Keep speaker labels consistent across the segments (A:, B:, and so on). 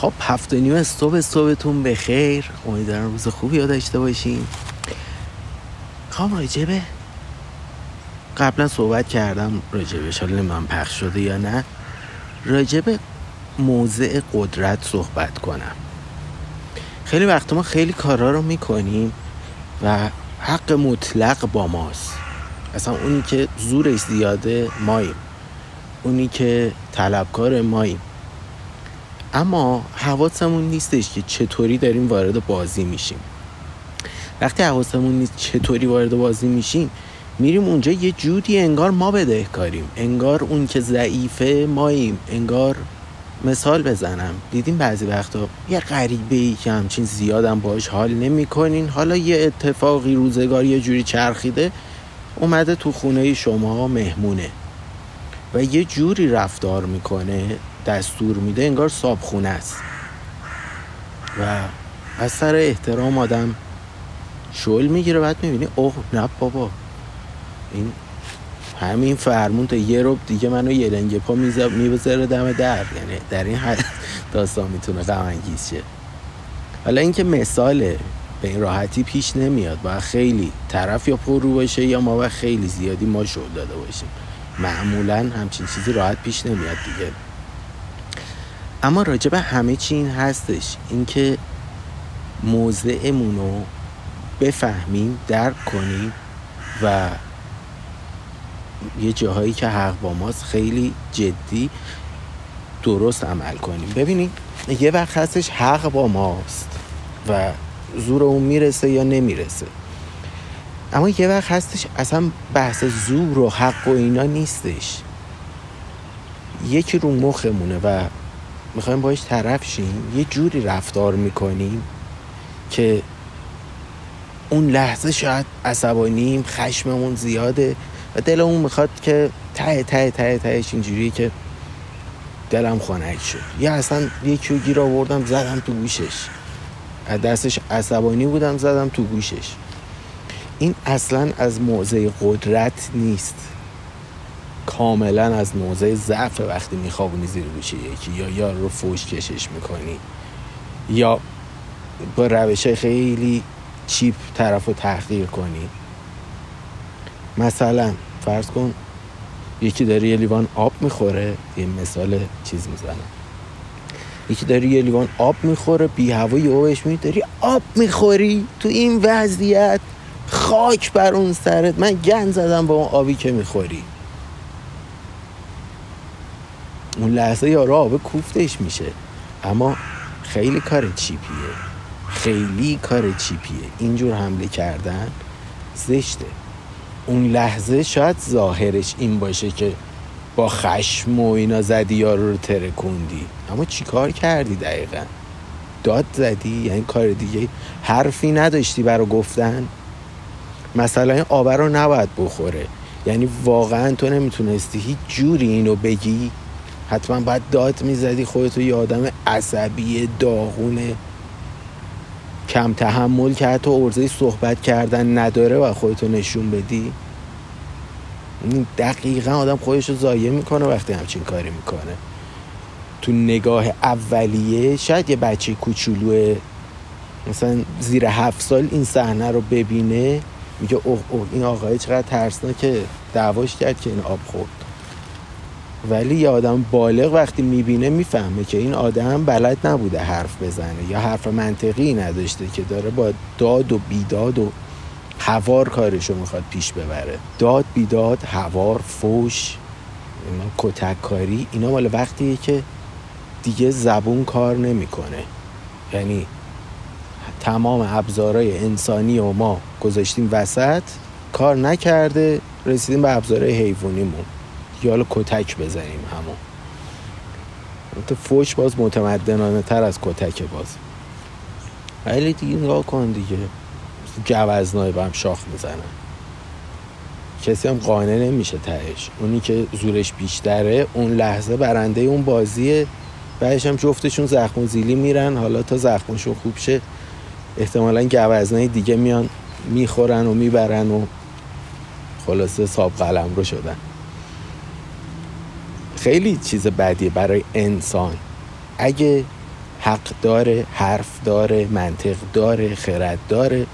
A: خب هفت و نیم صبح صبحتون بخیر. امیدوارم روز خوبی داشته باشین. خب راجبه؟ قبلا صحبت کردم راجبش حالا من پخش شده یا نه. راجب موضع قدرت صحبت کنم. خیلی وقت ما خیلی کارا رو می‌کنیم و حق مطلق با ماست. اصلا اونی که زورش زیاده ماییم. اونی که طلبکار ماییم. اما حواسمون نیستش که چطوری داریم وارد بازی میشیم. وقتی حواسمون نیست چطوری وارد بازی میشیم میریم اونجا یه جودی انگار ما بدهکاریم. انگار اون که ضعیفه ماییم. انگار مثال بزنم. دیدیم بعضی وقتا یه غریبه ای که همچین زیادم باش حال نمی‌کنین. حالا یه اتفاقی روزگار یه جوری چرخیده اومده تو خونه شما مهمونه و یه جوری رفتار می‌کنه. دستور میده انگار صابخونه است. و از سر احترام آدم شل می‌گیره بعد می‌بینی اوه نه بابا. این همین فرمون تا یه رب دیگه منو یه لنگ پا میبذاره دم درد. یعنی در این حد داستان می‌تونه غم انگیز شه. حالا اینکه مثاله به این راحتی پیش نمیاد. و خیلی طرف یا پر رو باشه یا ما و خیلی زیادی ما شو داده باشیم. معمولا همچین چیزی راحت پیش نمیاد دیگه. اما راجب همه چی این هستش اینکه موضعمون رو بفهمیم درک کنیم و یه جاهایی که حق با ماست خیلی جدی درست عمل کنیم. ببینید یه وقت هستش حق با ماست و زور اون می‌رسه یا نمی‌رسه. اما یه وقت هستش اصلا بحث زور و حق و اینا نیستش. یکی رو مخمونه و می‌خوایم باش طرف شیم. یه جوری رفتار می‌کنیم که اون لحظه شاید عصبانیم خشممون زیاده و دلمون می‌خواد که ته ته ته تهش اینجوری که دلم خنک شد یا اصلا یکی رو گیر آوردم زدم تو گوشش. از دستش عصبانی بودم زدم تو گوشش. این اصلا از موضع قدرت نیست. کاملا از موضع ضعف وقتی میخوابونی زیر گوشه یکی یا یار رو فوش کشش می‌کنی یا با روش خیلی چیپ طرف رو تحقیر کنی. مثلا فرض کن یکی داره یه لیوان آب می‌خوره یه مثال چیز می‌زنم. یکی داره یه لیوان آب می‌خوره بی هوای اوش می داری آب می‌خوری تو این وضعیت خاک بر اون سرت. من گن زدم با اون آبی که می‌خوری. اون لحظه یارو آب کوفتش میشه. اما خیلی کار چیپیه. خیلی کار چیپیه. اینجور حمله کردن زشته. اون لحظه شاید ظاهرش این باشه که با خشم و اینا زدی یارو رو ترکوندی. اما چی کار کردی دقیقا؟ داد زدی؟ یعنی کار دیگه حرفی نداشتی برا گفتن؟ مثلا این آبه رو نباید بخوره. یعنی واقعا تو نمی‌تونستی هیچ جوری اینو بگی؟ حتما باید داد می‌زدی خودتو یه آدم عصبی داغونه کم تحمل که حتی ارزه صحبت کردن نداره و خودتو نشون بدی. دقیقا آدم خودش رو ضایع می‌کنه وقتی همچین کاری می‌کنه. تو نگاه اولیه شاید یه بچه کوچولو مثلا زیر هفت سال این صحنه رو ببینه میگه اوه اوه این آقای چقدر که دعواش کرد که این آب خورد. ولی یه آدم بالغ وقتی می‌بینه می‌فهمه که این آدم بلد نبوده حرف بزنه یا حرف منطقی نداشته که داره با داد و بیداد و هوار کارشو می‌خواد پیش ببره. داد بیداد هوار فوش اینا کتک کاری اینا مال وقتیه که دیگه زبون کار نمی‌کنه. یعنی تمام ابزارهای انسانی و ما گذاشتیم وسط کار نکرده رسیدیم به ابزارهای حیوانیمون. یا حالا کتک بزنیم همون. تو فوش باز متمدنانه تر از کتک باز. ولی دیگه نگاه کن دیگه. جوزنای با هم شاخ می‌زنن. کسی هم قانع نمیشه تهش. اونی که زورش بیشتره اون لحظه برنده اون بازیه. بعدش هم جفتشون زخم و زیلی میرن. حالا تا زخمشون خوب شه احتمالا گوزنای دیگه میان می‌خورن و می‌برن و خلاصه ساب قلم رو شدن. خیلی چیز بدیه برای انسان. اگه حق داره حرف داره منطق داره خرد داره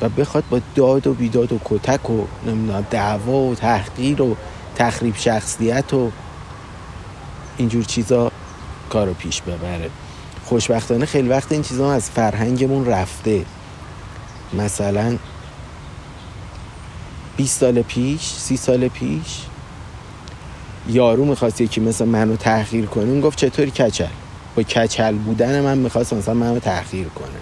A: و بخواد با داد و بیداد و کتک و نمی‌دونم دعوا و تحقیر و تخریب شخصیت و اینجور چیزا کارو پیش ببره. خوشبختانه خیلی وقت این چیزا از فرهنگمون رفته. مثلا 20 سال پیش سی سال پیش یارو می‌خواست یکی مثل منو تحقیر کنه گفت چطوری کچل؟ با کچل بودن من می‌خواست مثلا منو تحقیر کنه.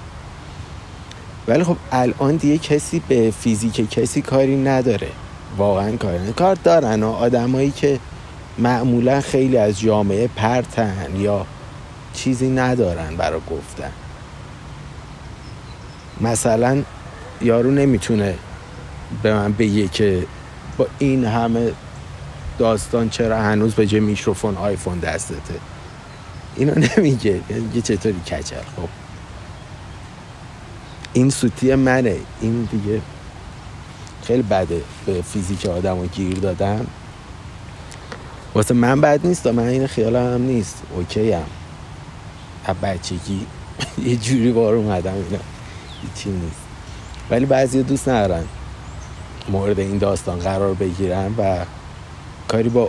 A: ولی خب الان دیگه کسی به فیزیک کسی کاری نداره. واقعا کاری کار دارن و آدمایی که معمولا خیلی از جامعه پرتن یا چیزی ندارن برای گفتن. مثلا یارو نمی‌تونه به من بگه که با این همه داستان چرا هنوز به جای میکروفون آیفون دستته؟ اینو نمیگه. یه چطوری کچل؟ خب. این سوتی منه. این دیگه خیلی بده به فیزیک آدم رو گیر دادم واسه من بد نیست من این خیالم هم نیست. اوکی هم بچگی یه جوری بار اومدم اینا. چی نیست. ولی بعضی دوست ندارن مورد این داستان قرار بگیرن و کاری با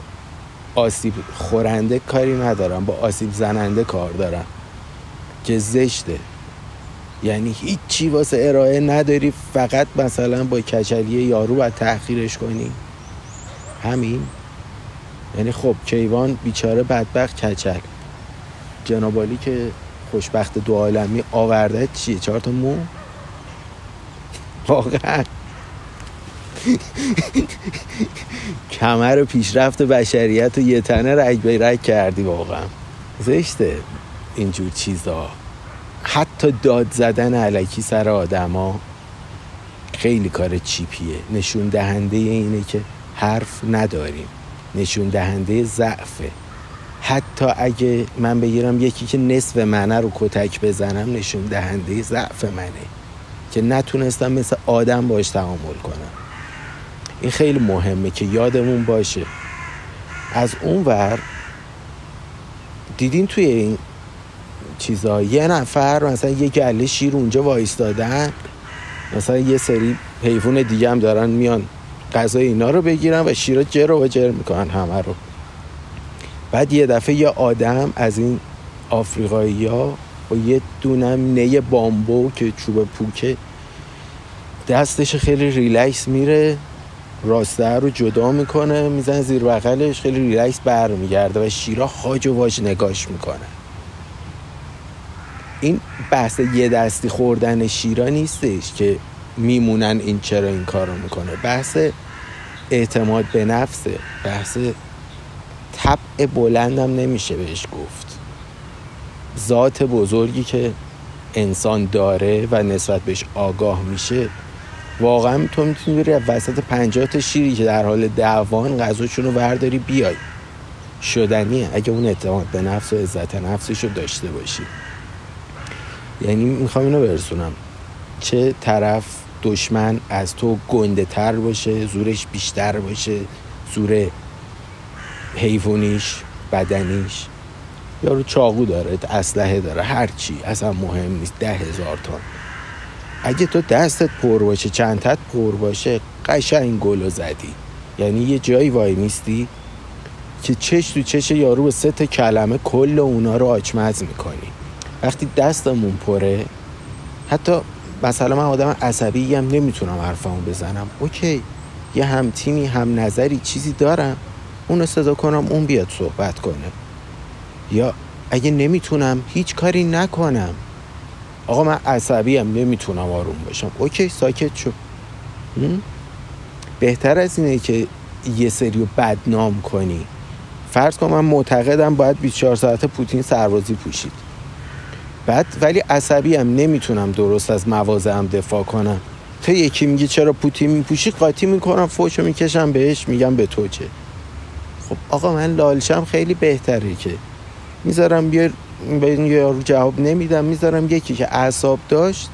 A: آسیب خورنده کاری ندارم با آسیب زننده کار دارم که زشته. یعنی هیچی واسه ارائه نداری فقط مثلا با کچلی یارو و تحقیرش کنی. همین؟ یعنی خب کیوان بیچاره بدبخت کچل. جنابالی که خوشبخت دو عالمی آورده چیه؟ چهار تا مو؟ واقعا. کمر پیشرفت بشریت و یه تنه رگ به رگ کردی واقعا. زشته اینجور چیزا. حتی داد زدن علکی سر آدما خیلی کار چیپیه. نشون دهنده اینه که حرف نداریم. نشون دهنده ضعفه. حتی اگه من بگیرم یکی که نصف منه رو کتک بزنم نشون دهنده ضعف منه. که نتونستم مثل آدم باش تعامل کنم. این خیلی مهمه که یادمون باشه. از اون ور دیدین توی این چیزا؟ یه نفر مثلا یه گله شیر اونجا وایستادن. مثلا یه سری حیوان دیگه هم دارن میان غذای اینا رو بگیرن و شیرا جر و جر می‌کنن همه رو. بعد یه دفعه یه آدم از این آفریقایی ها با یه دونم نی بامبو که چوب پوکه دستش خیلی ریلکس میره. راسته رو جدا می‌کنه میزنه زیر بغلش خیلی ریلکس برمیگرده و شیرا هاج و واج نگاش می‌کنه. این بحث یه دستی خوردن شیرا نیستش که میمونن این چرا این کار رو می‌کنه. بحث اعتماد به نفسه. بحث طبع بلندم نمیشه بهش گفت. ذات بزرگی که انسان داره و نسبت بهش آگاه میشه واقعا تو می‌تونی بری وسط پنجاه تا شیری که در حال دعوان غذاشون رو برداری بیای. شدنیه. اگه اون اعتماد به نفس و عزت نفسش رو داشته باشی. یعنی می‌خوام اینو برسونم. چه طرف دشمن از تو گنده تر باشه زورش بیشتر باشه زور حیوانیش بدنیش؟ یارو چاقو داره اسلحه داره هر چی اصلا مهم نیست. ده هزار تان اگه تو دستت پر باشه چندتت پر باشه قشنگ گلو زدی. یعنی یه جایی وای میستی که چش تو چش یارو به سه کلمه کل اونا رو آچمز می‌کنی. وقتی دستمون پره حتی مثلا من آدم عصبی هم نمی‌تونم حرفمو بزنم. اوکی یه هم تیمی هم نظری چیزی دارم. اون صدا کنم اون بیاد صحبت کنه. یا اگه نمی‌تونم هیچ کاری نکنم. آقا من عصبی هم نمی‌تونم آروم باشم. اوکی ساکت شو. بهتر از اینه که یه سری رو بدنام کنی. فرض کن من معتقدم باید 24 ساعت پوتین سربازی پوشید. بعد ولی عصبی هم نمی‌تونم درست از موازم دفاع کنم. تا یکی میگه چرا پوتین میپوشی قاطی می‌کنم فوشو می‌کشم بهش میگم به تو چه. خب آقا من لالشم خیلی بهتره که. می‌ذارم بیا به این یارو جواب نمیدم می‌ذارم یکی که اعصاب داشت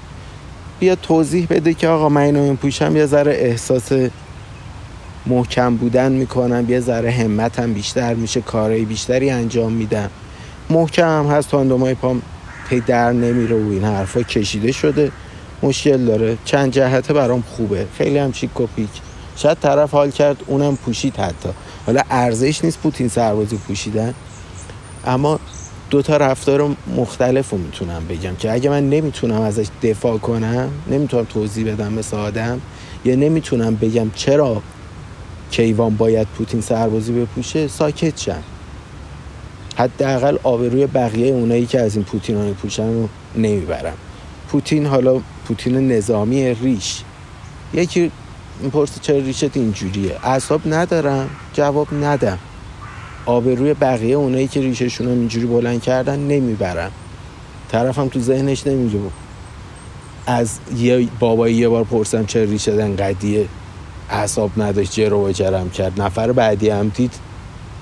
A: بیا توضیح بده که آقا من اینو پوشم یه ذره احساس محکم بودن می‌کنم یه ذره همتم بیشتر میشه کارهای بیشتری انجام میدم. محکم هست تاندومای پام هی در نمیره و این حرفا کشیده شده. مشکل داره. چند جهته برام خوبه. خیلی هم چیک و پیک. شاید طرف حال کرد اونم پوشید حتی. حالا ارزش نیست پوتین سربازی پوشیدن. اما دو تا رفتار مختلف رو می‌تونم بگم که اگه من نمی‌تونم ازش دفاع کنم نمی‌تونم توضیح بدم مثل آدم یا نمی‌تونم بگم چرا کیوان باید پوتین سربازی بپوشه ساکت شم. حداقل آبروی بقیه اونایی که از این پوتین های پوشن رو نمی‌برم. پوتین حالا پوتین نظامی ریش. یکی می‌پرسه چرا ریشت اینجوریه؟ اعصاب ندارم جواب ندم. آبروی بقیه اونایی که ریششون رو اینجوری بلند کردن نمی‌برم طرفم تو ذهنش نمیگه از یه بابایی یه بار پرسم چرا ریشه انقدیه؟ اعصاب نداشت جرو و جرم کرد. نفر بعدی هم دید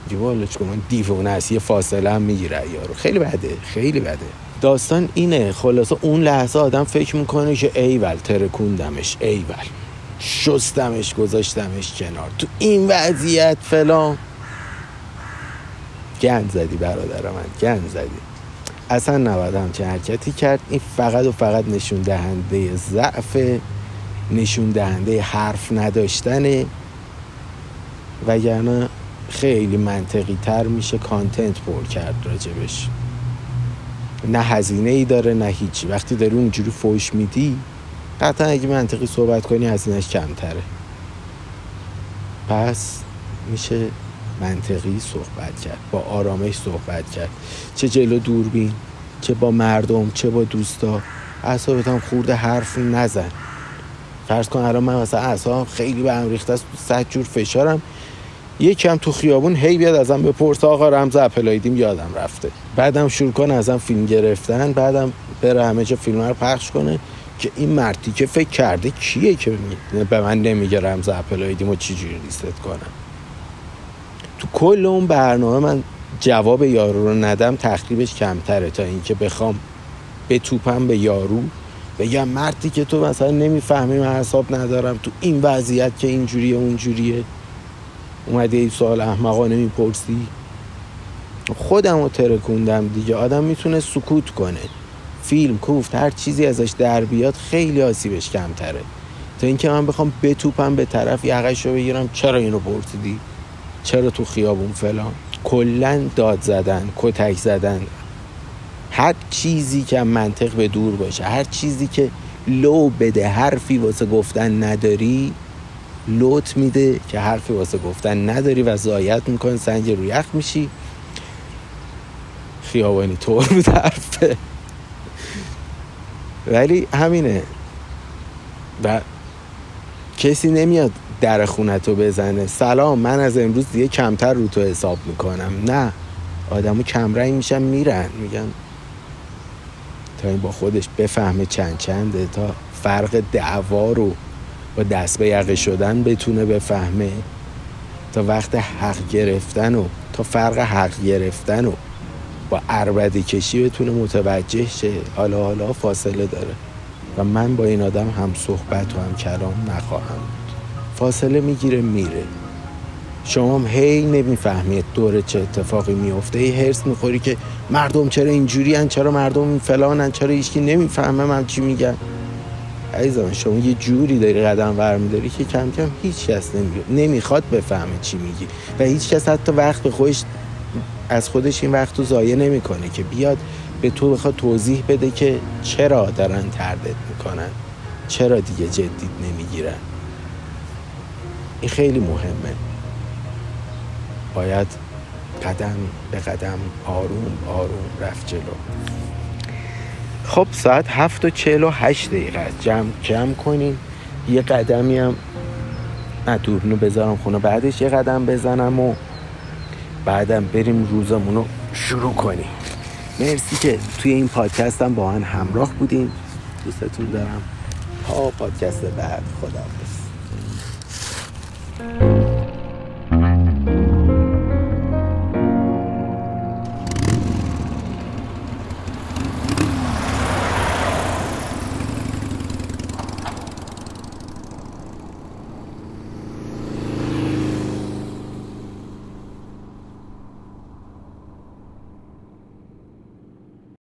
A: جوالا من دیوونه است یه فاصله هم می‌گیره یارو. خیلی بده خیلی بده. داستان اینه خلاصه اون لحظه آدم فکر می‌کنه که ایول ترکوندمش ایول. شستمش گذاشتمش کنار. تو این وضعیت فلان. گند زدی برادر من گند زدی. اصلا نباید همچه حرکتی کرد. این فقط و فقط نشون دهنده ضعف نشون دهنده حرف نداشتنه. وگرنه خیلی منطقی تر میشه کانتنت پر کرد راجبش. نه هزینه ای داره نه هیچی. وقتی داری اونجوری فوش میدی قطعا اگه منطقی صحبت کنی هزینهش کمتره. پس میشه منطقی صحبت کرد با آرامش صحبت کرد. چه جلو دوربین چه با مردم چه با دوستا. اعصابت هم خورده حرف نزن. فرض کن الان من مثلا اعصابم خیلی به هم ریخته است صد جور فشارم. یکم تو خیابون هی بیاد ازم بپرسه آقا رمز اپلایدیم یادم رفته. بعدم شروع کنه ازم فیلم گرفتن بعدم بره همه جا فیلم رو پخش کنه. که این مردی که فکر کرده کیه که به من نمیگه رمز اپلایدیم و جوری ریست کنم؟ تو کل اون برنامه من جواب یارو رو ندم تخریبش کمتره تا اینکه بخوام به توپم به یارو بگم مردی که تو مثلا نمی‌فهمی من حساب ندارم تو این وضعیت که اینجوریه اونجوریه. اومده این سوال احمقانه می‌پرسی. خودم رو ترکوندم دیگه. آدم می‌تونه سکوت کنه. فیلم کوفت هر چیزی ازش در بیاد خیلی آسیبش کمتره. تا اینکه من بخوام بتوپم به طرف یقش رو بگیرم چرا اینو پرسیدی؟ چرا تو خیابون فلان؟ کلا داد زدن کتک زدن. هر چیزی که منطق به دور باشه هر چیزی که لو بده حرفی واسه گفتن نداری لوت میده که حرفی واسه گفتن نداری و زایت می‌کنه سنگ رو یخ میشی. خیابانی طور بود حرفه ولی همینه. و کسی نمیاد در خونتو بزنه. سلام من از امروز دیگه کمتر رو تو حساب می‌کنم. نه آدمو کمرنگ میشن میرن. میگن تا این با خودش بفهمه چند چنده تا فرق دعوا رو با دست به یقه شدن بتونه بفهمه. تا وقت حق گرفتن و تا فرق حق گرفتن و با عربدی کشی بتونه متوجه شه. حالا حالا فاصله داره. و من با این آدم هم صحبت و هم کلام نخواهم. فاصله می‌گیره میره. شما هی نمی‌فهمید دور چه اتفاقی میفته هی هرس می‌خوری که مردم چرا اینجوری هن چرا مردم فلانن چرا هیچکی نمی‌فهمه من چی میگن عزیزم شما یه جوری داری قدم برمیداری که کم کم هیچ کس نمی‌خواد بفهمه چی میگی. و هیچ کس حتی وقت به خودش از خودش این وقت رو ضایع نمی‌کنه که بیاد به تو بخواد توضیح بده که چرا دارن تردد می‌کنن. چرا دیگه جدید نمی‌گیرن. این خیلی مهمه. باید قدم به قدم آروم آروم رفت جلو. خب ساعت هفت و چهل و هشت دقیقه است. جمع, جمع کنین. یه قدمی هم دورنو بذارم خونه. بعدش یه قدم بزنم و بعدم بریم روزمون رو شروع کنیم. مرسی که توی این پادکست هم با من همراه بودین. دوستتون دارم. تا پادکست بعد. خدا Thank you.